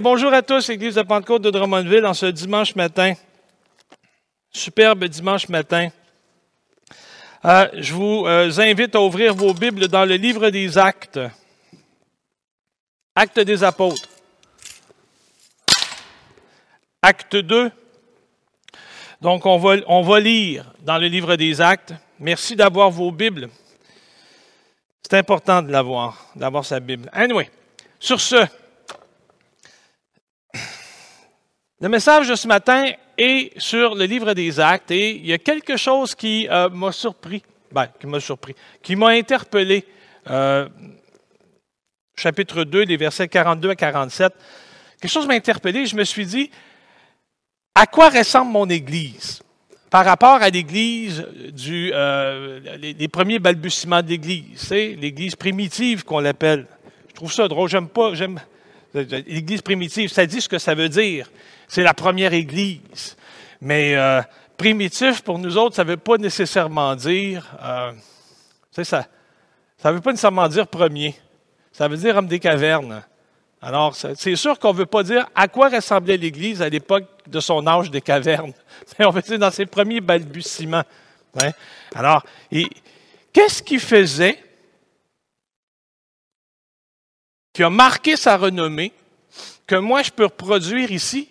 Bonjour à tous, Église de Pentecôte de Drummondville, en ce dimanche matin. Superbe dimanche matin. Euh, je vous euh, invite à ouvrir vos Bibles dans le livre des Actes. Actes des Apôtres. Acte 2. Donc, on va, on va lire dans le livre des Actes. Merci d'avoir vos Bibles. C'est important de l'avoir, d'avoir sa Bible. Anyway, sur ce, Le message de ce matin est sur le livre des actes et il y a quelque chose qui euh, m'a surpris, ben, qui m'a surpris, qui m'a interpellé. Euh, chapitre 2, des versets 42 à 47. Quelque chose m'a interpellé. Je me suis dit, à quoi ressemble mon Église? Par rapport à l'Église du, euh, les, premiers balbutiements de l'Église, c'est l'Église primitive qu'on l'appelle. Je trouve ça drôle. J'aime pas, j'aime l'Église primitive. Ça dit ce que ça veut dire c'est la première Église. Mais euh, primitif, pour nous autres, ça ne veut pas nécessairement dire, euh, ça, ne veut pas nécessairement dire premier. Ça veut dire homme des cavernes. Alors, c'est sûr qu'on ne veut pas dire à quoi ressemblait l'Église à l'époque de son âge des cavernes, mais on veut dire dans ses premiers balbutiements. Hein. Alors, qu'est-ce qui faisait qui a marqué sa renommée que moi je peux reproduire ici?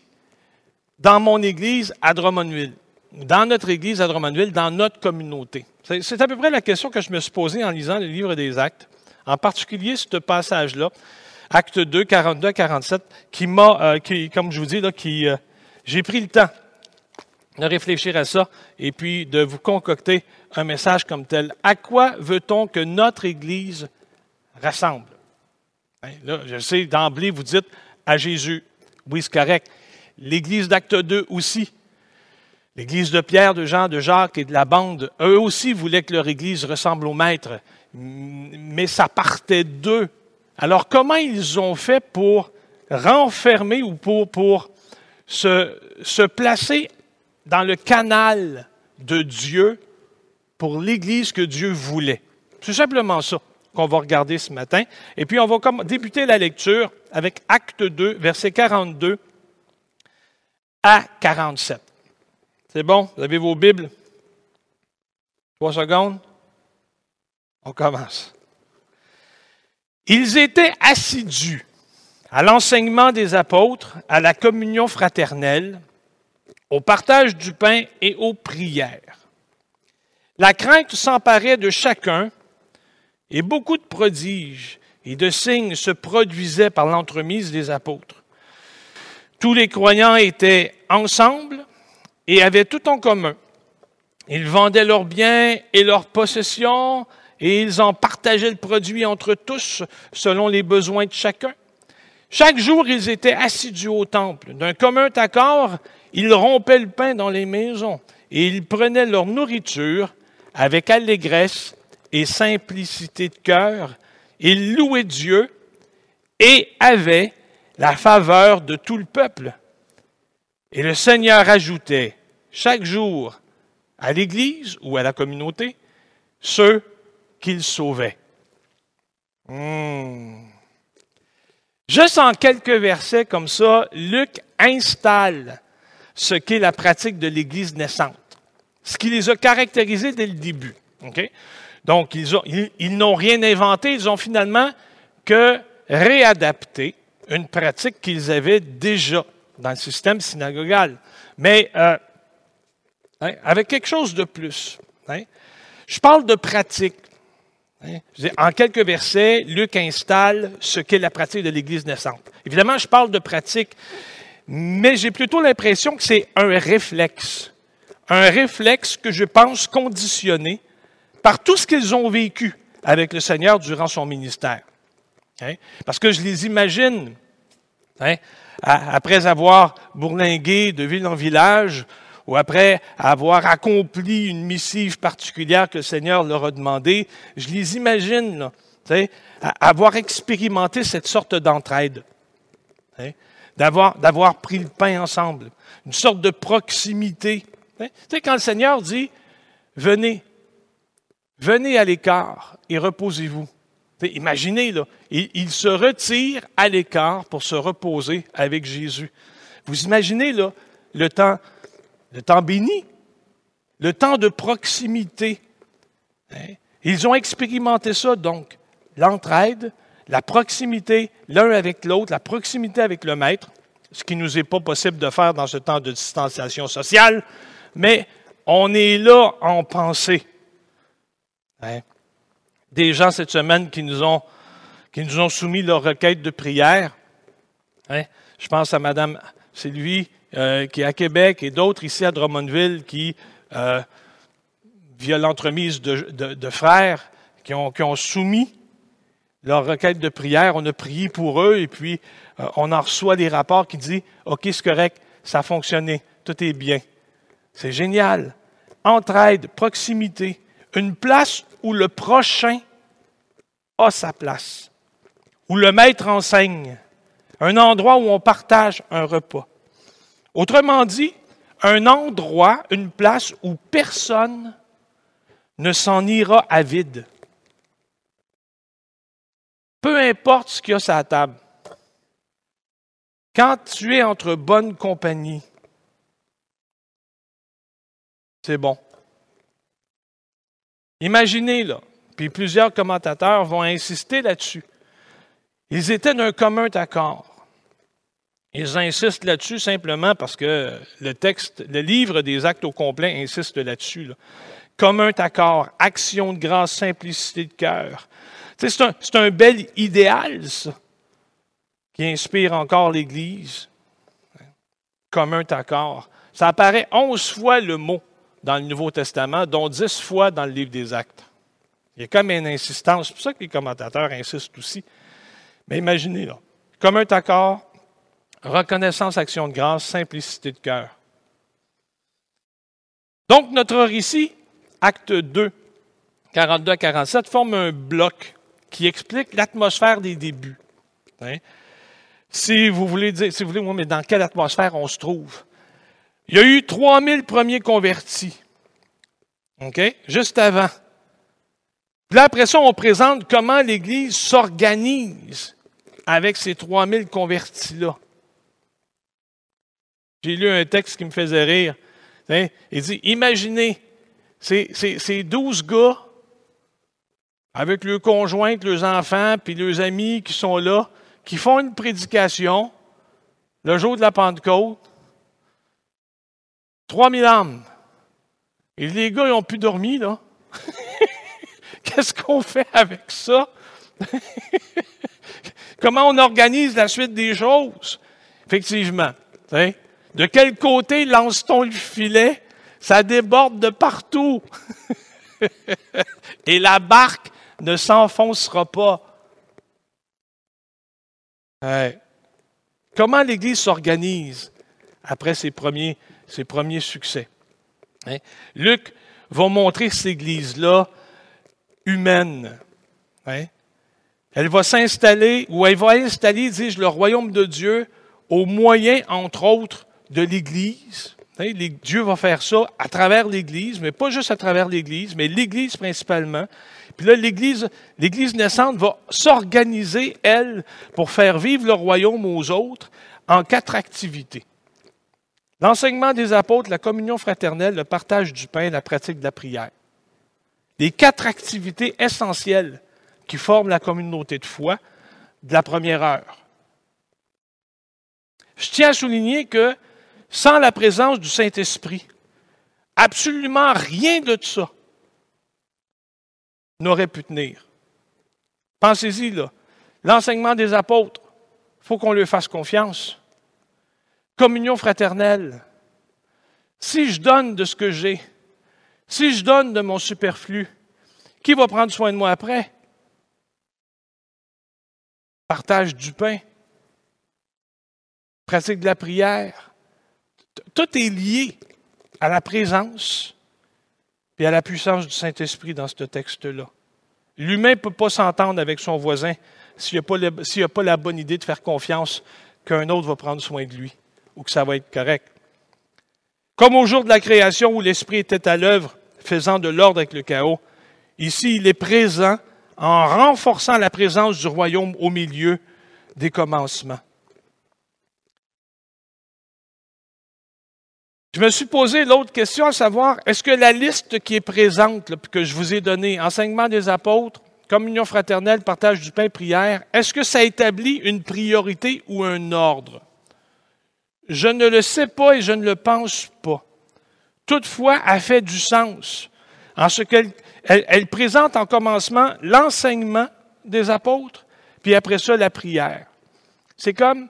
Dans mon église à Drummondville, dans notre église à Drummondville, dans notre communauté? C'est à peu près la question que je me suis posée en lisant le livre des Actes, en particulier ce passage-là, Acte 2, 42 à 47, qui m'a, euh, qui, comme je vous dis, là, qui, euh, j'ai pris le temps de réfléchir à ça et puis de vous concocter un message comme tel. À quoi veut-on que notre Église rassemble? Hein, là, je sais, d'emblée, vous dites à Jésus. Oui, c'est correct l'Église d'Acte 2 aussi. L'Église de Pierre, de Jean, de Jacques et de la bande, eux aussi voulaient que leur Église ressemble au Maître, mais ça partait d'eux. Alors comment ils ont fait pour renfermer ou pour, se placer dans le canal de Dieu pour l'Église que Dieu voulait? C'est simplement ça qu'on va regarder ce matin. Et puis on va débuter la lecture avec Acte 2, verset 42 à 47. C'est bon? Vous avez vos Bibles? Trois secondes? On commence. Ils étaient assidus à l'enseignement des apôtres, à la communion fraternelle, au partage du pain et aux prières. La crainte s'emparait de chacun et beaucoup de prodiges et de signes se produisaient par l'entremise des apôtres. Tous les croyants étaient ensemble et avaient tout en commun. Ils vendaient leurs biens et leurs possessions et ils en partageaient le produit entre tous selon les besoins de chacun. Chaque jour, ils étaient assidus au temple. D'un commun accord, ils rompaient le pain dans les maisons et ils prenaient leur nourriture avec allégresse et simplicité de cœur. Ils louaient Dieu et avaient la faveur de tout le peuple. Et le Seigneur ajoutait chaque jour à l'Église ou à la communauté ceux qu'il sauvait. Hmm. Juste en quelques versets comme ça, Luc installe ce qu'est la pratique de l'Église naissante, ce qui les a caractérisés dès le début. Donc, ils, ils n'ont rien inventé, ils ont finalement que réadapté une pratique qu'ils avaient déjà dans le système synagogal, mais euh, hein, avec quelque chose de plus. Hein. Je parle de pratique. Hein. En quelques versets, Luc installe ce qu'est la pratique de l'Église naissante. Évidemment, je parle de pratique, mais j'ai plutôt l'impression que c'est un réflexe. Un réflexe que je pense conditionné par tout ce qu'ils ont vécu avec le Seigneur durant son ministère. Hein? Parce que je les imagine, hein, après avoir bourlingué de ville en village, ou après avoir accompli une missive particulière que le Seigneur leur a demandé, je les imagine, avoir expérimenté cette sorte d'entraide, hein? d'avoir, d'avoir pris le pain ensemble, une sorte de proximité. Sais, quand le Seigneur dit, venez, venez à l'écart et reposez-vous. Imaginez, là, il, se retire à l'écart pour se reposer avec Jésus. Vous imaginez, là, le temps, le temps béni, le temps de proximité. Hein? Ils ont expérimenté ça, donc, l'entraide, la proximité l'un avec l'autre, la proximité avec le maître, ce qui ne nous est pas possible de faire dans ce temps de distanciation sociale, mais on est là en pensée. Hein? Des gens cette semaine qui nous ont, soumis leur requête de prière. Hein? Je pense à Mme Sylvie euh, qui est à Québec et d'autres ici à Drummondville qui, euh, via l'entremise de, frères, qui ont, qui ont soumis leur requête de prière. On a prié pour eux et puis euh, on en reçoit des rapports qui disent OK, c'est correct, ça a fonctionné, tout est bien. C'est génial. Entraide, proximité, une place où le prochain a sa place, où le maître enseigne, un endroit où on partage un repas. Autrement dit, un endroit, une place où personne ne s'en ira à vide. Peu importe ce qu'il y a sur la table. Quand tu es entre bonne compagnie, c'est bon. Imaginez, là, puis plusieurs commentateurs vont insister là-dessus. Ils étaient d'un commun accord. Ils insistent là-dessus simplement parce que le texte, le livre des actes au complet insiste là-dessus. Là. Commun accord, action de grâce, simplicité de cœur. C'est un, un bel idéal, ça, qui inspire encore l'Église. Commun accord. Ça apparaît onze fois le mot dans le Nouveau Testament, dont dix fois dans le livre des Actes. Il y a comme une insistance. C'est pour ça que les commentateurs insistent aussi. Mais imaginez, là, commun accord, reconnaissance, action de grâce, simplicité de cœur. Donc, notre récit, acte 2, 42 à 47, forme un bloc qui explique l'atmosphère des débuts. Hein? Si vous voulez dire, si vous voulez, moi, mais dans quelle atmosphère on se trouve? Il y a eu 3000 premiers convertis. OK? Juste avant. Puis là, après ça, on présente comment l'Église s'organise avec ces 3000 convertis-là. J'ai lu un texte qui me faisait rire. Hein? Il dit, imaginez, ces, ces, 12 gars avec leurs conjointes, leurs enfants, puis leurs amis qui sont là, qui font une prédication le jour de la Pentecôte. 3000 âmes. Et les gars, ils n'ont plus dormi, là. Qu'est-ce qu'on fait avec ça? Comment on organise la suite des choses? Effectivement. De quel côté lance-t-on le filet? Ça déborde de partout. Et la barque ne s'enfoncera pas. Comment l'Église s'organise après ses premiers, ses premiers succès? Hein? Luc va montrer cette Église-là humaine. Hein? Elle va s'installer, ou elle va installer, dis-je, le royaume de Dieu au moyen, entre autres, de l'Église. Hein? Dieu va faire ça à travers l'Église, mais pas juste à travers l'Église, mais l'Église principalement. Puis là, l'Église, l'Église naissante va s'organiser, elle, pour faire vivre le royaume aux autres en quatre activités. L'enseignement des apôtres, la communion fraternelle, le partage du pain, la pratique de la prière. Les quatre activités essentielles qui forment la communauté de foi de la première heure. Je tiens à souligner que sans la présence du Saint-Esprit, absolument rien de ça n'aurait pu tenir. Pensez-y, là. L'enseignement des apôtres, il faut qu'on lui fasse confiance. Communion fraternelle. Si je donne de ce que j'ai, si je donne de mon superflu, qui va prendre soin de moi après? Partage du pain, pratique de la prière. Tout est lié à la présence et à la puissance du Saint-Esprit dans ce texte-là. L'humain ne peut pas s'entendre avec son voisin s'il n'a pas, la bonne idée de faire confiance qu'un autre va prendre soin de lui ou que ça va être correct. Comme au jour de la création où l'Esprit était à l'œuvre, faisant de l'ordre avec le chaos, ici il est présent en renforçant la présence du royaume au milieu des commencements. Je me suis posé l'autre question, à savoir, est-ce que la liste qui est présente, que je vous ai donnée, enseignement des apôtres, communion fraternelle, partage du pain, prière, est-ce que ça établit une priorité ou un ordre? Je ne le sais pas et je ne le pense pas. Toutefois, elle fait du sens en ce qu'elle elle, présente en commencement l'enseignement des apôtres, puis après ça, la prière. C'est comme,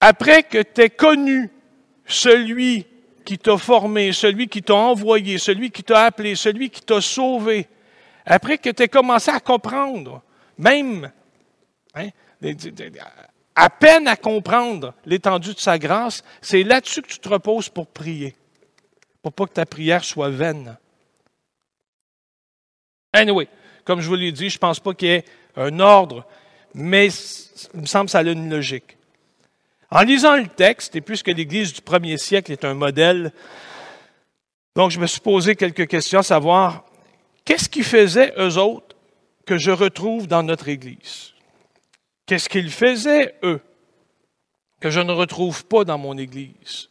après que tu aies connu celui qui t'a formé, celui qui t'a envoyé, celui qui t'a appelé, celui qui t'a sauvé, après que tu aies commencé à comprendre, même hein, à peine à comprendre l'étendue de sa grâce, c'est là-dessus que tu te reposes pour prier, pour pas que ta prière soit vaine. Anyway, comme je vous l'ai dit, je ne pense pas qu'il y ait un ordre, mais il me semble que ça a une logique. En lisant le texte, et puisque l'Église du premier siècle est un modèle, donc je me suis posé quelques questions à savoir, qu'est-ce qu'ils faisaient, eux autres, que je retrouve dans notre Église? Qu'est-ce qu'ils faisaient, eux, que je ne retrouve pas dans mon Église?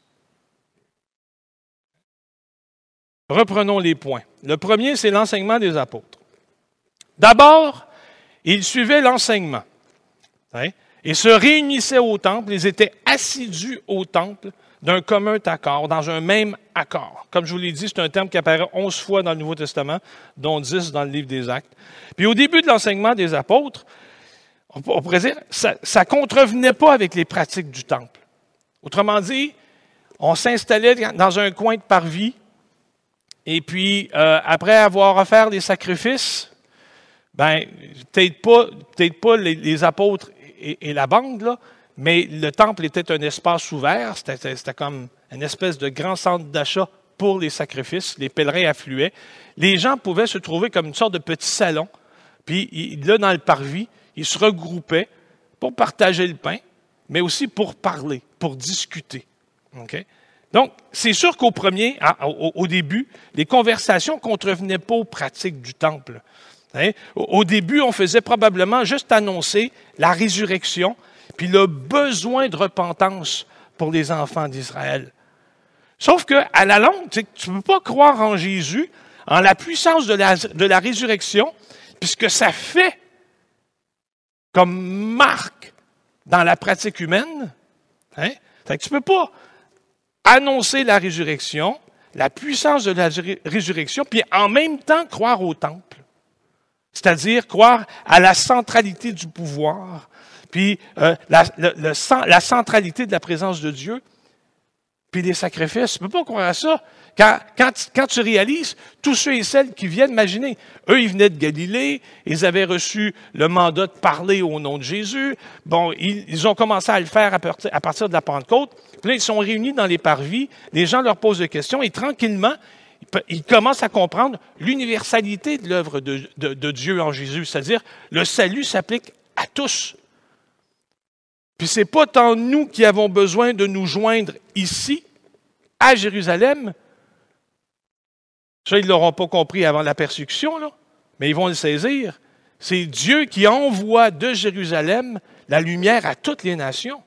Reprenons les points. Le premier, c'est l'enseignement des apôtres. D'abord, ils suivaient l'enseignement. Hein? et se réunissaient au temple, ils étaient assidus au temple d'un commun accord, dans un même accord. Comme je vous l'ai dit, c'est un terme qui apparaît onze fois dans le Nouveau Testament, dont dix dans le livre des Actes. Puis au début de l'enseignement des apôtres, on pourrait dire, ça ne contrevenait pas avec les pratiques du temple. Autrement dit, on s'installait dans un coin de parvis, et puis euh, après avoir offert des sacrifices, ben peut-être pas, les apôtres et, la bande, là, mais le temple était un espace ouvert, c'était comme une espèce de grand centre d'achat pour les sacrifices, les pèlerins affluaient. Les gens pouvaient se trouver comme une sorte de petit salon, puis là, dans le parvis, ils se regroupaient pour partager le pain, mais aussi pour parler, pour discuter. Donc, c'est sûr qu'au premier, au, début, les conversations ne contrevenaient pas aux pratiques du temple. Hein? Au début, on faisait probablement juste annoncer la résurrection, puis le besoin de repentance pour les enfants d'Israël. Sauf que, à la longue, tu ne peux pas croire en Jésus, en la puissance de la résurrection, puisque ça fait comme marque dans la pratique humaine. Hein? tu ne peux pas annoncer la résurrection, la puissance de la résurrection, puis en même temps croire au temple c'est-à-dire croire à la centralité du pouvoir, puis euh, la, la, centralité de la présence de Dieu, puis les sacrifices. Tu ne peux pas croire à ça. Quand, quand, tu réalises, tous ceux et celles qui viennent, imaginer, eux, ils venaient de Galilée, ils avaient reçu le mandat de parler au nom de Jésus. Bon, ils, ils ont commencé à le faire à partir, de la Pentecôte. Puis là, ils sont réunis dans les parvis, les gens leur posent des questions, et tranquillement, il commence à comprendre l'universalité de l'œuvre de, Dieu en Jésus, c'est-à-dire le salut s'applique à tous. Puis ce n'est pas tant nous qui avons besoin de nous joindre ici, à Jérusalem. Ça, ils ne l'auront pas compris avant la persécution, mais ils vont le saisir. C'est Dieu qui envoie de Jérusalem la lumière à toutes les nations.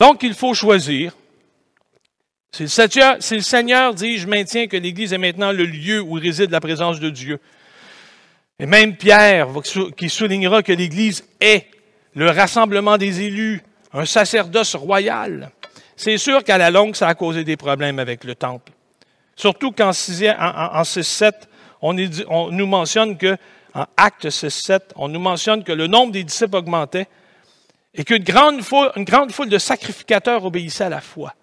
Donc, il faut choisir c'est le, Seigneur, dit, je maintiens que l'Église est maintenant le lieu où réside la présence de Dieu. Et même Pierre, qui soulignera que l'Église est le rassemblement des élus, un sacerdoce royal. C'est sûr qu'à la longue, ça a causé des problèmes avec le temple. Surtout qu'en 6-7, on, nous mentionne que, en Acte 6-7, on nous mentionne que le nombre des disciples augmentait et qu'une grande une grande foule de sacrificateurs obéissaient à la foi.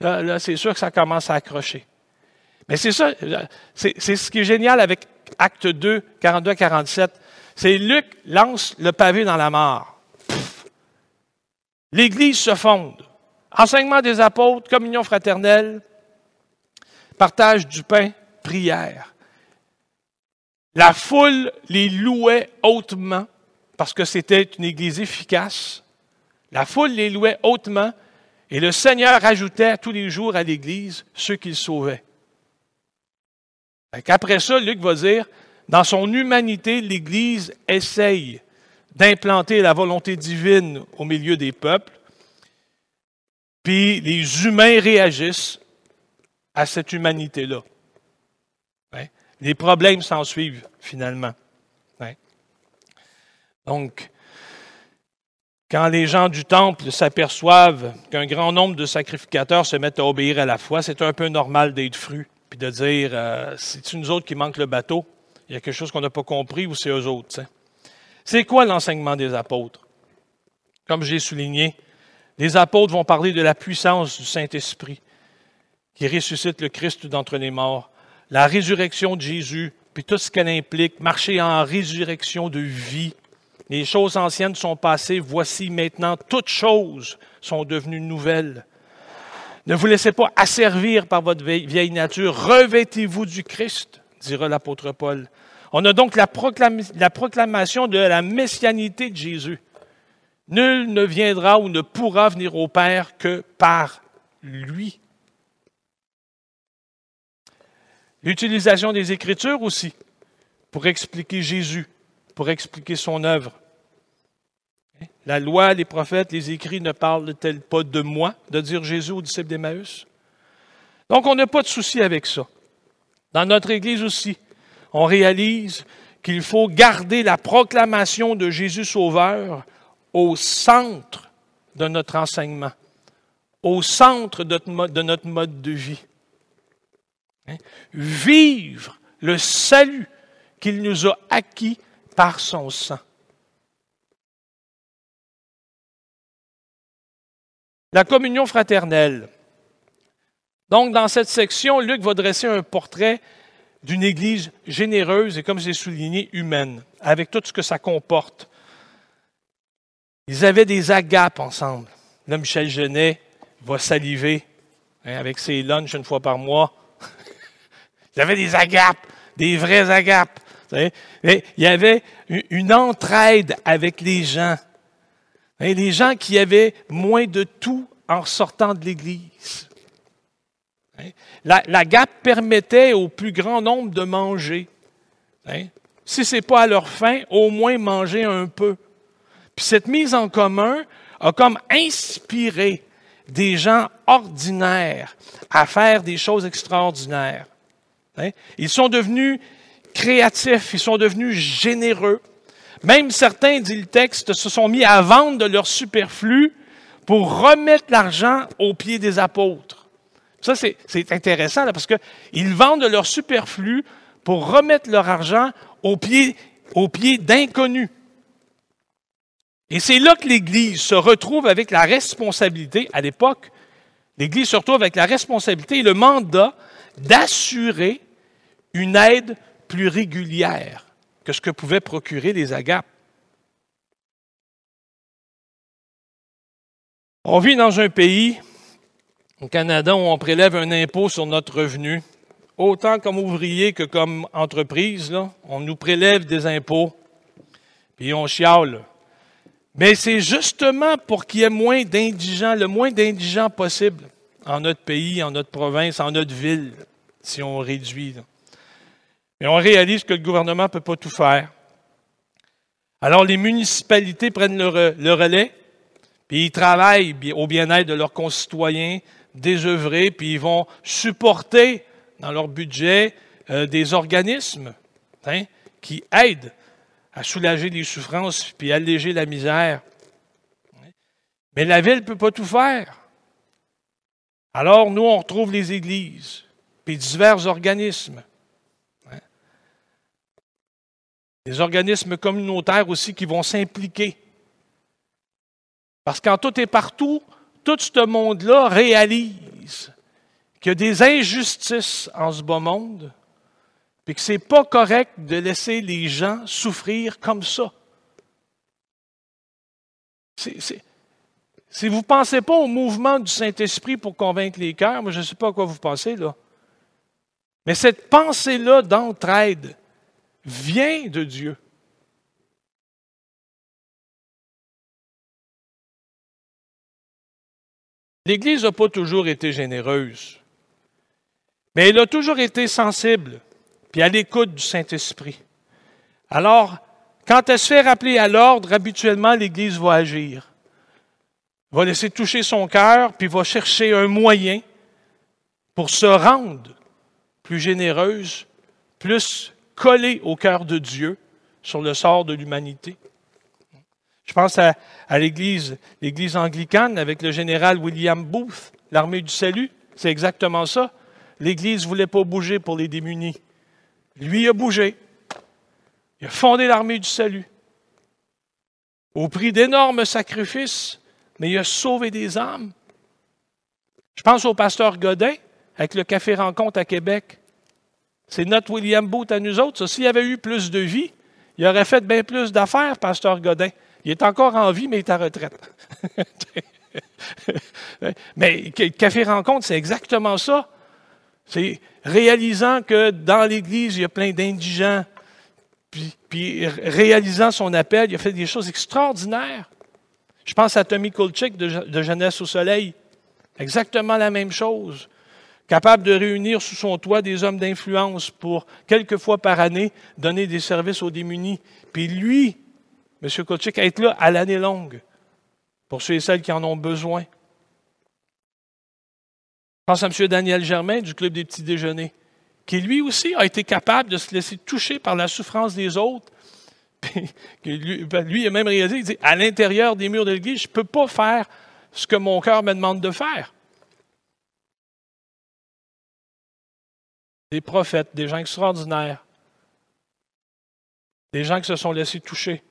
Là, c'est sûr que ça commence à accrocher. Mais c'est ça, c'est ce qui est génial avec Acte 2, 42 47. C'est Luc lance le pavé dans la mort. L'Église se fonde. Enseignement des apôtres, communion fraternelle, partage du pain, prière. La foule les louait hautement parce que c'était une Église efficace. La foule les louait hautement et le Seigneur ajoutait tous les jours à l'Église ceux qu'il sauvait. Après ça, Luc va dire, dans son humanité, l'Église essaye d'implanter la volonté divine au milieu des peuples, puis les humains réagissent à cette humanité-là. Les problèmes s'en suivent, finalement. Donc, quand les gens du temple s'aperçoivent qu'un grand nombre de sacrificateurs se mettent à obéir à la foi, c'est un peu normal d'être fru, puis de dire, euh, c'est nous autres qui manque le bateau, il y a quelque chose qu'on n'a pas compris ou c'est eux autres. C'est quoi l'enseignement des apôtres? Comme j'ai souligné, les apôtres vont parler de la puissance du Saint-Esprit qui ressuscite le Christ d'entre les morts, la résurrection de Jésus, puis tout ce qu'elle implique, marcher en résurrection de vie, les choses anciennes sont passées, voici maintenant toutes choses sont devenues nouvelles. Ne vous laissez pas asservir par votre vieille nature, revêtez-vous du Christ, dira l'apôtre Paul. On a donc la, proclamation de la messianité de Jésus. Nul ne viendra ou ne pourra venir au Père que par lui. L'utilisation des Écritures aussi pour expliquer Jésus pour expliquer son œuvre. La loi, les prophètes, les écrits ne parlent-elles pas de moi, de dire Jésus aux disciples d'Emmaüs? Donc, on n'a pas de souci avec ça. Dans notre Église aussi, on réalise qu'il faut garder la proclamation de Jésus Sauveur au centre de notre enseignement, au centre de notre mode de vie. Hein? Vivre le salut qu'il nous a acquis par son sang. La communion fraternelle. Donc, dans cette section, Luc va dresser un portrait d'une Église généreuse et, comme j'ai souligné, humaine, avec tout ce que ça comporte. Ils avaient des agapes ensemble. Là, Michel Genet va saliver hein, avec ses lunchs une fois par mois. Ils avaient des agapes, des vrais agapes. Il y avait une entraide avec les gens. Les gens qui avaient moins de tout en sortant de l'Église. La, la gap permettait au plus grand nombre de manger. Si ce n'est pas à leur faim, au moins manger un peu. Puis cette mise en commun a comme inspiré des gens ordinaires à faire des choses extraordinaires. Ils sont devenus créatifs, ils sont devenus généreux. Même certains, dit le texte, se sont mis à vendre de leur superflu pour remettre l'argent aux pieds des apôtres. Ça, c'est intéressant là, parce qu'ils vendent de leur superflu pour remettre leur argent aux pieds, aux pieds d'inconnus. Et c'est là que l'Église se retrouve avec la responsabilité, à l'époque, l'Église se retrouve avec la responsabilité et le mandat d'assurer une aide plus régulière que ce que pouvaient procurer les agapes. On vit dans un pays, au Canada, où on prélève un impôt sur notre revenu. Autant comme ouvrier que comme entreprise, on nous prélève des impôts, puis on chiale. Mais c'est justement pour qu'il y ait moins d'indigents, le moins d'indigents possible en notre pays, en notre province, en notre ville, si on réduit. Mais on réalise que le gouvernement ne peut pas tout faire. Alors les municipalités prennent le, relais, puis ils travaillent au bien-être de leurs concitoyens désœuvrés, puis ils vont supporter dans leur budget euh, des organismes hein, qui aident à soulager les souffrances puis alléger la misère. Mais la ville ne peut pas tout faire. Alors nous, on retrouve les églises, puis divers organismes des organismes communautaires aussi qui vont s'impliquer. Parce qu'en tout et partout, tout ce monde-là réalise qu'il y a des injustices en ce beau monde, puis que ce n'est pas correct de laisser les gens souffrir comme ça. si vous ne pensez pas au mouvement du Saint-Esprit pour convaincre les cœurs, moi je ne sais pas à quoi vous pensez là. Mais cette pensée-là d'entraide, vient de Dieu. L'Église n'a pas toujours été généreuse, mais elle a toujours été sensible, puis à l'écoute du Saint-Esprit. Alors, quand elle se fait rappeler à l'ordre, habituellement, l'Église va agir. Va laisser toucher son cœur, puis va chercher un moyen pour se rendre plus généreuse, plus collée au cœur de Dieu sur le sort de l'humanité. Je pense à, l'Église, l'Église anglicane avec le général William Booth, l'armée du salut. C'est exactement ça. L'Église ne voulait pas bouger pour les démunis. Lui a bougé. Il a fondé l'armée du salut. Au prix d'énormes sacrifices, mais il a sauvé des âmes. Je pense au pasteur Godin avec le Café Rencontre à Québec. C'est notre William Booth à nous autres. S'il avait eu plus de vie, il aurait fait bien plus d'affaires, pasteur Godin. Il est encore en vie, mais il est à retraite. mais Café Rencontre, c'est exactement ça. C'est réalisant que dans l'Église, il y a plein d'indigents, puis, réalisant son appel, il a fait des choses extraordinaires. Je pense à Tommy Kulchik de, de Jeunesse au Soleil. Exactement la même chose. Capable de réunir sous son toit des hommes d'influence pour, quelques fois par année, donner des services aux démunis. Puis lui, M. Kulchik, être là à l'année longue pour ceux et celles qui en ont besoin. Je pense à M. Daniel Germain du Club des petits déjeuners, qui lui aussi a été capable de se laisser toucher par la souffrance des autres. lui, ben, lui, il a même réalisé, il dit, à l'intérieur des murs de l'Église, je ne peux pas faire ce que mon cœur me demande de faire. Des prophètes, des gens extraordinaires, des gens qui se sont laissés toucher.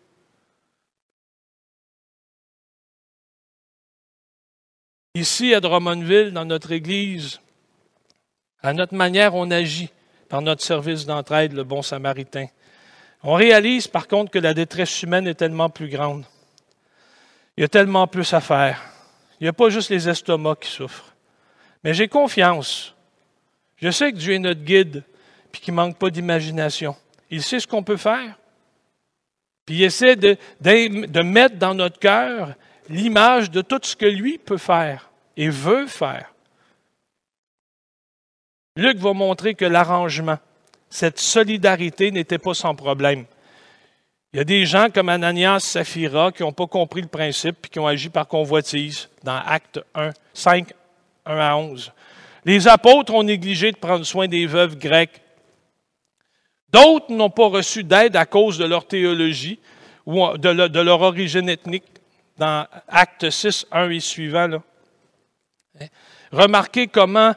Ici, à Drummondville, dans notre Église, à notre manière, on agit par notre service d'entraide, le bon samaritain. On réalise par contre que la détresse humaine est tellement plus grande. Il y a tellement plus à faire. Il n'y a pas juste les estomacs qui souffrent. Mais j'ai confiance. Je sais que Dieu est notre guide, puis qu'il ne manque pas d'imagination. Il sait ce qu'on peut faire. Puis il essaie de, mettre dans notre cœur l'image de tout ce que lui peut faire et veut faire. Luc va montrer que l'arrangement, cette solidarité n'était pas sans problème. Il y a des gens comme Ananias Saphira qui n'ont pas compris le principe et qui ont agi par convoitise dans Acte 1, 5, 1 à 11. Les apôtres ont négligé de prendre soin des veuves grecques. D'autres n'ont pas reçu d'aide à cause de leur théologie ou de leur origine ethnique dans Acte 6, 1 et suivant. Hein? Remarquez comment,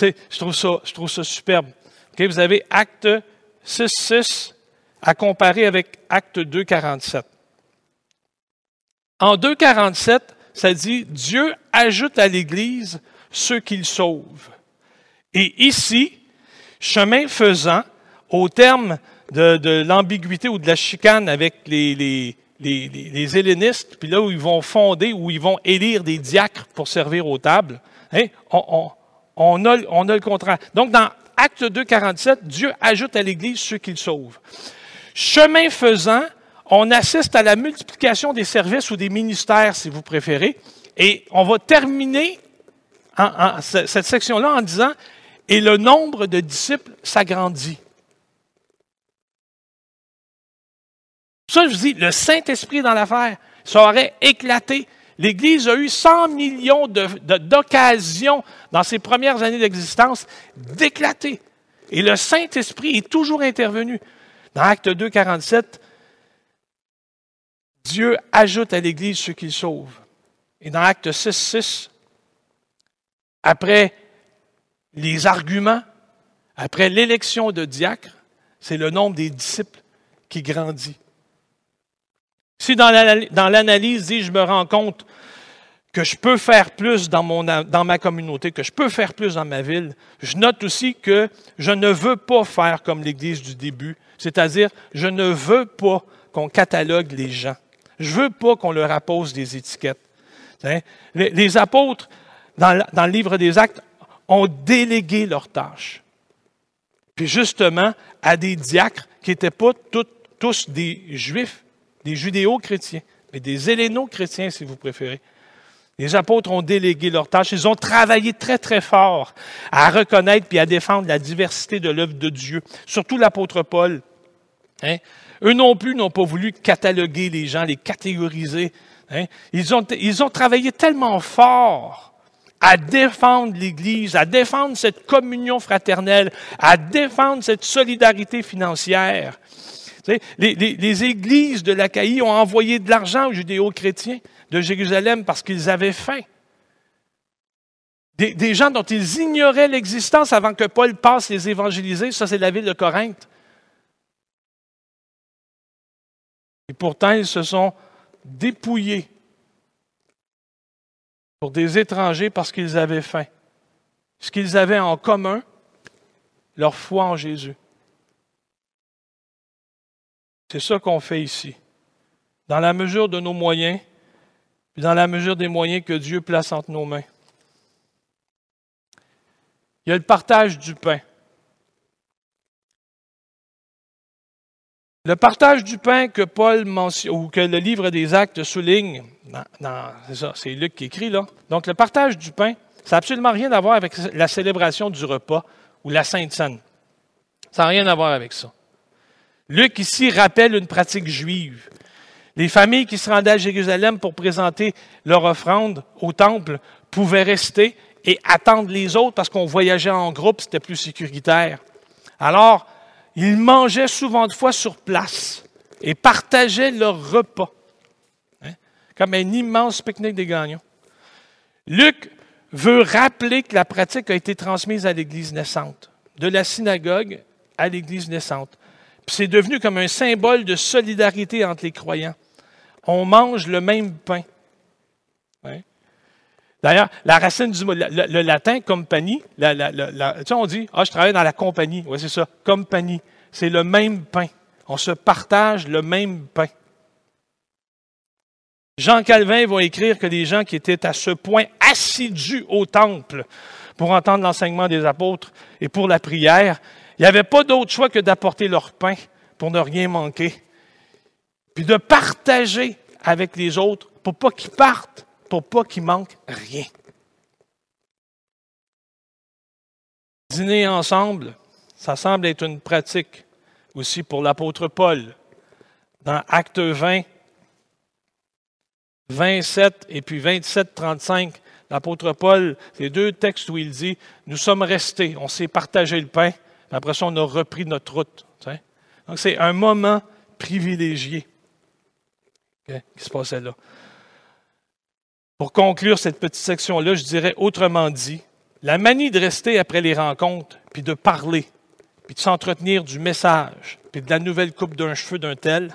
je trouve, ça, je trouve ça superbe. vous avez Acte 6, 6 à comparer avec Acte 2, 47. En 2, 47, ça dit Dieu ajoute à l'Église ceux qu'il sauve. Et ici, chemin faisant, au terme de, l'ambiguïté ou de la chicane avec les, les, les, les, hellénistes, puis là où ils vont fonder, où ils vont élire des diacres pour servir aux tables, hein, on, on, a, on, a, le contraire. Donc, dans Acte 2, 47, Dieu ajoute à l'Église ceux qu'il sauve. Chemin faisant, on assiste à la multiplication des services ou des ministères, si vous préférez, et on va terminer cette section-là en disant, et le nombre de disciples s'agrandit. Ça, je vous dis, le Saint-Esprit dans l'affaire, ça aurait éclaté. L'Église a eu 100 millions d'occasions dans ses premières années d'existence d'éclater. Et le Saint-Esprit est toujours intervenu. Dans Acte 2, 47, Dieu ajoute à l'Église ceux qu'il sauve. Et dans Acte 6, 6, après les arguments, après l'élection de diacres, c'est le nombre des disciples qui grandit. Si dans l'analyse, je me rends compte que je peux faire plus dans, mon, dans ma communauté, que je peux faire plus dans ma ville, je note aussi que je ne veux pas faire comme l'Église du début, c'est-à-dire je ne veux pas qu'on catalogue les gens. Je veux pas qu'on leur appose des étiquettes. Hein? Les, apôtres, dans, le livre des Actes, ont délégué leurs tâches. Puis justement, à des diacres qui n'étaient pas tous des juifs, des judéo-chrétiens, mais des héléno-chrétiens, si vous préférez. Les apôtres ont délégué leurs tâches. Ils ont travaillé très, très fort à reconnaître et à défendre la diversité de l'œuvre de Dieu. Surtout l'apôtre Paul. Hein? Eux non plus n'ont pas voulu cataloguer les gens, les catégoriser. Hein? Ils, ils ont travaillé tellement fort à défendre l'Église, à défendre cette communion fraternelle, à défendre cette solidarité financière. Les, églises de l'Achaïe ont envoyé de l'argent aux judéo-chrétiens de Jérusalem parce qu'ils avaient faim. Des, gens dont ils ignoraient l'existence avant que Paul passe les évangéliser, ça c'est la ville de Corinthe. Et pourtant, ils se sont dépouillés pour des étrangers parce qu'ils avaient faim. Ce qu'ils avaient en commun, leur foi en Jésus. C'est ça qu'on fait ici. Dans la mesure de nos moyens, puis dans la mesure des moyens que Dieu place entre nos mains. Il y a le partage du pain. Le partage du pain que Paul mentionne, ou que le livre des Actes souligne, c'est ça, c'est Luc qui écrit là. Donc le partage du pain, ça n'a absolument rien à voir avec la célébration du repas ou la Sainte Seine. Ça n'a rien à voir avec ça. Luc ici rappelle une pratique juive. Les familles qui se rendaient à Jérusalem pour présenter leur offrande au temple pouvaient rester et attendre les autres parce qu'on voyageait en groupe, c'était plus sécuritaire. Alors, ils mangeaient souvent de fois sur place et partageaient leur repas, hein, comme un immense pique-nique des gagnants. Luc veut rappeler que la pratique a été transmise à l'Église naissante, de la synagogue à l'Église naissante. Puis c'est devenu comme un symbole de solidarité entre les croyants on mange le même pain. D'ailleurs, la racine du mot, le, latin, compagnie, tu sais, on dit, ah, je travaille dans la compagnie. Oui, c'est ça, compagnie. C'est le même pain. On se partage le même pain. Jean Calvin va écrire que les gens qui étaient à ce point assidus au temple pour entendre l'enseignement des apôtres et pour la prière, il n'y avait pas d'autre choix que d'apporter leur pain pour ne rien manquer puis de partager avec les autres pour pas qu'ils partent, pour pas qu'il manque rien. Dîner ensemble, ça semble être une pratique aussi pour l'apôtre Paul. Dans Acte 20, 27 et puis 27, 35, l'apôtre Paul, c'est deux textes où il dit, nous sommes restés, on s'est partagé le pain, après ça on a repris notre route. Donc c'est un moment privilégié qui se passait là. Pour conclure cette petite section-là, je dirais autrement dit, la manie de rester après les rencontres, puis de parler, puis de s'entretenir du message, puis de la nouvelle coupe d'un cheveu d'un tel,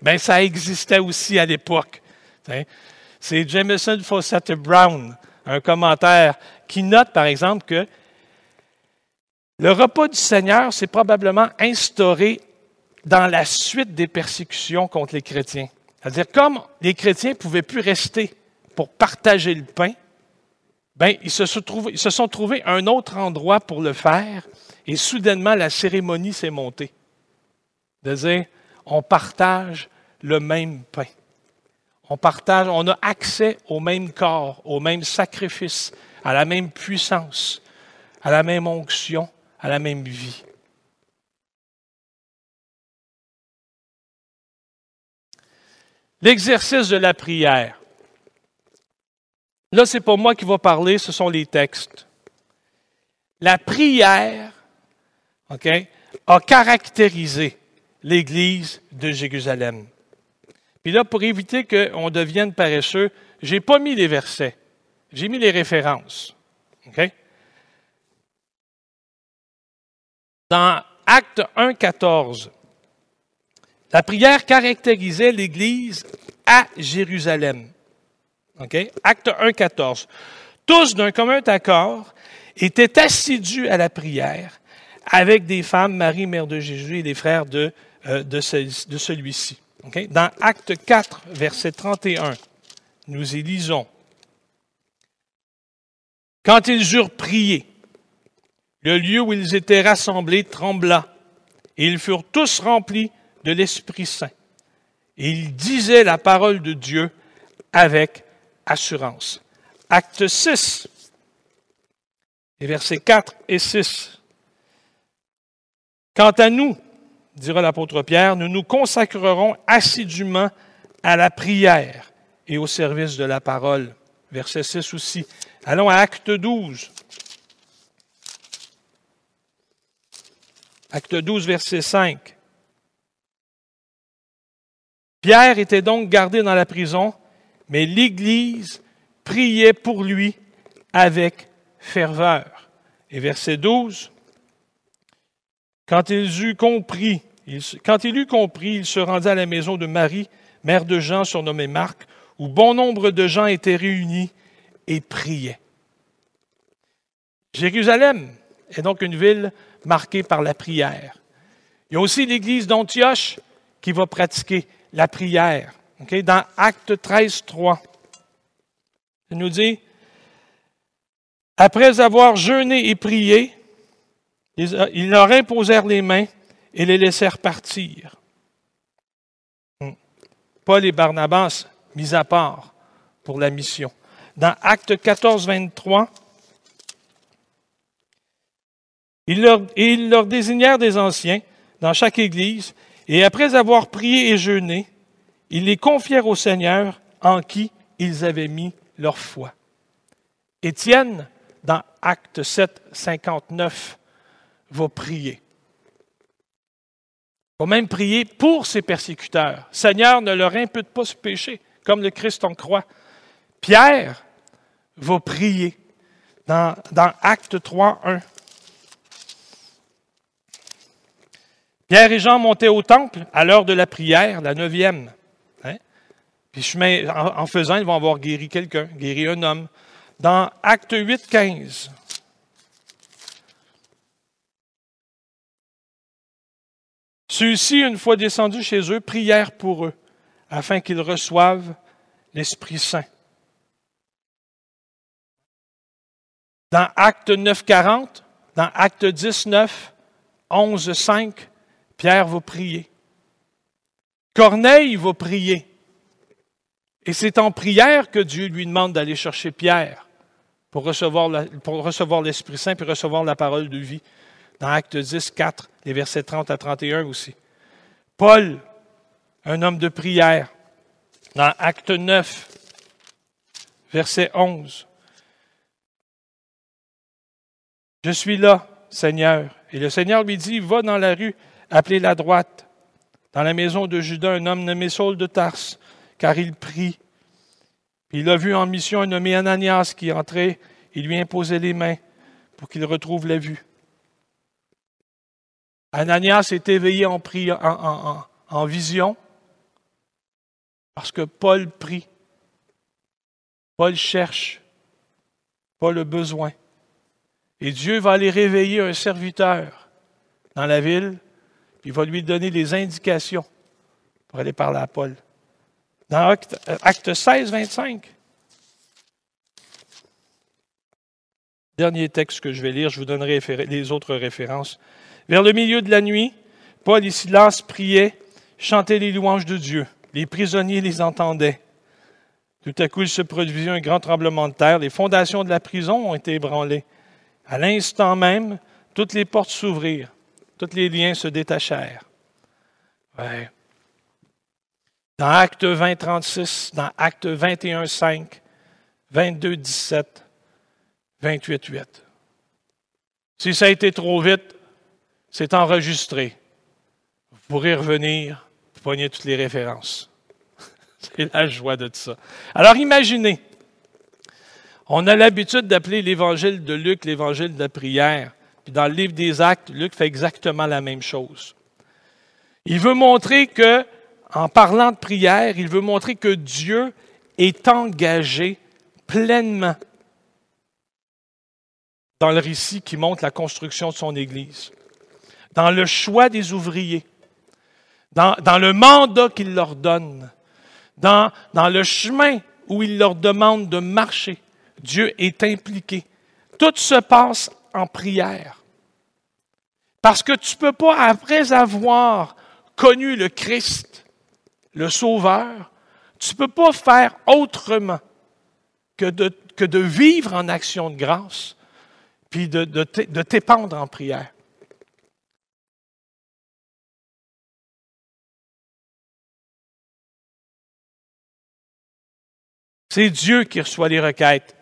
ben ça existait aussi à l'époque. C'est Jameson Fawcett Brown, un commentaire, qui note par exemple que le repas du Seigneur s'est probablement instauré dans la suite des persécutions contre les chrétiens. C'est-à-dire, comme les chrétiens ne pouvaient plus rester pour partager le pain, ben, ils, se sont trouvés, ils se sont trouvés un autre endroit pour le faire, et soudainement, la cérémonie s'est montée. De dire, on partage le même pain. On partage, on a accès au même corps, au même sacrifice, à la même puissance, à la même onction, à la même vie. L'exercice de la prière. Là, ce n'est pas moi qui va parler, ce sont les textes. La prière a caractérisé l'Église de Jérusalem. Puis là, pour éviter qu'on devienne paresseux, je n'ai pas mis les versets, j'ai mis les références. Dans Acte 1, 14, la prière caractérisait l'Église à Jérusalem. Acte 1, 14. Tous, d'un commun accord, étaient assidus à la prière avec des femmes, Marie, mère de Jésus, et des frères de, euh, de, celui-ci. Dans Acte 4, verset 31, nous y lisons. Quand ils eurent prié, le lieu où ils étaient rassemblés trembla, et ils furent tous remplis de l'Esprit Saint. Et il disait la parole de Dieu avec assurance. Acte 6, et versets 4 et 6. Quant à nous, dira l'apôtre Pierre, nous nous consacrerons assidûment à la prière et au service de la parole. Verset 6 aussi. Allons à Acte 12. Acte 12, verset 5. Pierre était donc gardé dans la prison, mais l'Église priait pour lui avec ferveur. Et verset 12, quand il eut compris, quand il eut compris, il se rendit à la maison de Marie, mère de Jean surnommé Marc, où bon nombre de gens étaient réunis et priaient. Jérusalem est donc une ville marquée par la prière. Il y a aussi l'église d'Antioche qui va pratiquer la prière. Dans Acte 13, 3, il nous dit, après avoir jeûné et prié, ils leur imposèrent les mains et les laissèrent partir. Hmm. Paul et Barnabas, mis à part pour la mission. Dans Acte 14, 23, ils leur, ils leur désignèrent des anciens dans chaque église, et après avoir prié et jeûné, ils les confièrent au Seigneur en qui ils avaient mis leur foi. Étienne, dans Acte 7, 59, va prier. Va même prier pour ses persécuteurs. Seigneur, ne leur impute pas ce péché, comme le Christ en croit. Pierre va prier dans, dans Acte 3, 1. Pierre et Jean montaient au temple à l'heure de la prière, la neuvième. Hein? Puis en, faisant, ils vont avoir guéri quelqu'un, guéri un homme. Dans Acte 8, 15. Ceux-ci, une fois descendus chez eux, prièrent pour eux, afin qu'ils reçoivent l'Esprit Saint. Dans Acte 9, 40, dans Acte 19, 11, 5, Pierre va prier. Corneille va prier. Et c'est en prière que Dieu lui demande d'aller chercher Pierre pour recevoir, l'Esprit Saint et recevoir la parole de vie. Dans Acte 10, 4, les versets 30 à 31 aussi. Paul, un homme de prière. Dans Acte 9, verset 11. Je suis là, Seigneur. Et le Seigneur lui dit, va dans la rue appelez la droite, dans la maison de Judas, un homme nommé Saul de Tarse, car il prie. il a vu en mission un nommé Ananias qui entrait et lui imposait les mains pour qu'il retrouve la vue. Ananias est éveillé en, en, en vision parce que Paul prie. Paul cherche. Paul a besoin. Et Dieu va aller réveiller un serviteur dans la ville il va lui donner les indications pour aller parler à Paul. Dans Acte, 16, 25, dernier texte que je vais lire, je vous donnerai les autres références. Vers le milieu de la nuit, Paul et Silas priaient, chantaient les louanges de Dieu. Les prisonniers les entendaient. Tout à coup, il se produisit un grand tremblement de terre. Les fondations de la prison ont été ébranlées. À l'instant même, toutes les portes s'ouvrirent. Tous les liens se détachèrent. Dans Acte 20, 36, dans Acte 21, 5, 22, 17, 28, 8. Si ça a été trop vite, c'est enregistré. Vous pourrez revenir, vous poignez toutes les références. c'est la joie de tout ça. Alors imaginez, on a l'habitude d'appeler l'évangile de Luc l'évangile de la prière. Puis dans le livre des Actes, Luc fait exactement la même chose. Il veut montrer que, en parlant de prière, il veut montrer que Dieu est engagé pleinement dans le récit qui montre la construction de son Église, dans le choix des ouvriers, dans, le mandat qu'il leur donne, dans, dans le chemin où il leur demande de marcher. Dieu est impliqué. Tout se passe en prière. Parce que tu ne peux pas, après avoir connu le Christ, le Sauveur, tu ne peux pas faire autrement que de, que de vivre en action de grâce, puis de, de, de t'épandre en prière. C'est Dieu qui reçoit les requêtes.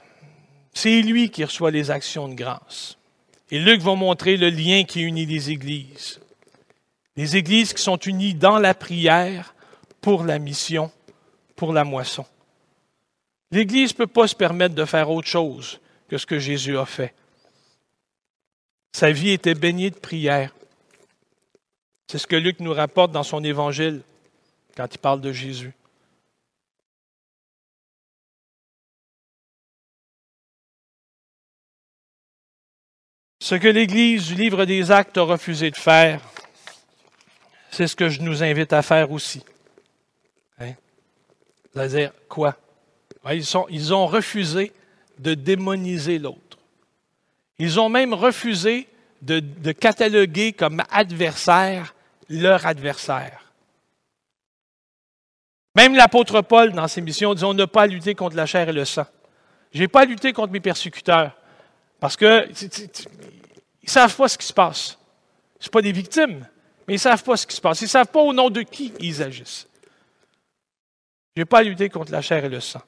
C'est lui qui reçoit les actions de grâce. Et Luc va montrer le lien qui unit les églises. Les églises qui sont unies dans la prière pour la mission, pour la moisson. L'Église ne peut pas se permettre de faire autre chose que ce que Jésus a fait. Sa vie était baignée de prière. C'est ce que Luc nous rapporte dans son évangile quand il parle de Jésus. Ce que l'Église du livre des actes a refusé de faire, c'est ce que je nous invite à faire aussi. Hein? C'est-à-dire quoi? Ils, sont, ils ont refusé de démoniser l'autre. Ils ont même refusé de, cataloguer comme adversaire leur adversaire. Même l'apôtre Paul, dans ses missions, dit on n'a pas à lutter contre la chair et le sang. Je n'ai pas à lutter contre mes persécuteurs. Parce que ils ne savent pas ce qui se passe. Ce pas des victimes, mais ils ne savent pas ce qui se passe. Ils ne savent pas au nom de qui ils agissent. Je n'ai pas à lutter contre la chair et le sang.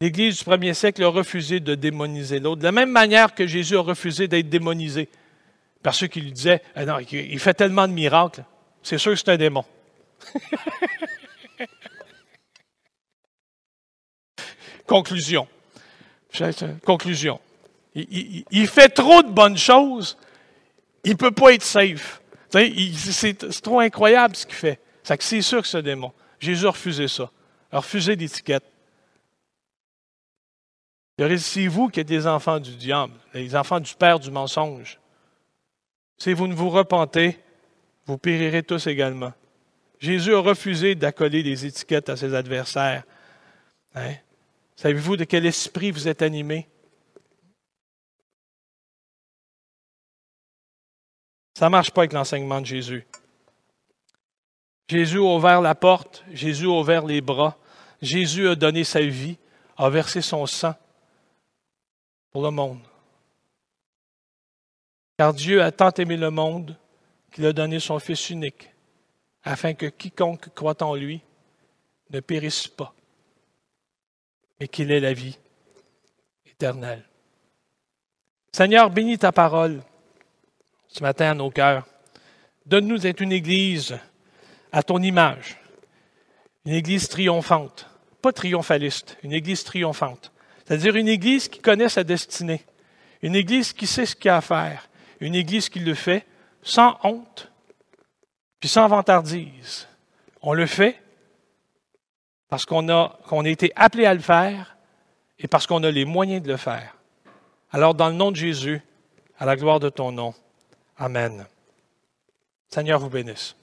L'Église du premier siècle a refusé de démoniser l'autre, de la même manière que Jésus a refusé d'être démonisé par ceux qui lui disaient ah non, il fait tellement de miracles, c'est sûr que c'est un démon. Conclusion. Conclusion. Il, fait trop de bonnes choses. Il ne peut pas être safe. C'est trop incroyable ce qu'il fait. C'est sûr que un démon. Jésus a refusé ça. Il a refusé l'étiquette. C'est vous qui êtes des enfants du diable, les enfants du père du mensonge? Si vous ne vous repentez, vous périrez tous également. Jésus a refusé d'accoler des étiquettes à ses adversaires. Hein? Savez-vous de quel esprit vous êtes animé? Ça ne marche pas avec l'enseignement de Jésus. Jésus a ouvert la porte, Jésus a ouvert les bras, Jésus a donné sa vie, a versé son sang pour le monde. Car Dieu a tant aimé le monde qu'il a donné son Fils unique, afin que quiconque croit en lui ne périsse pas, mais qu'il ait la vie éternelle. Seigneur, bénis ta parole ce matin à nos cœurs. Donne-nous d'être une Église à ton image, une Église triomphante, pas triomphaliste, une Église triomphante. C'est-à-dire une Église qui connaît sa destinée, une Église qui sait ce qu'il y a à faire, une Église qui le fait sans honte, puis sans vantardise. On le fait parce qu'on a, été appelé à le faire et parce qu'on a les moyens de le faire. Alors, dans le nom de Jésus, à la gloire de ton nom, Amen. Seigneur vous bénisse.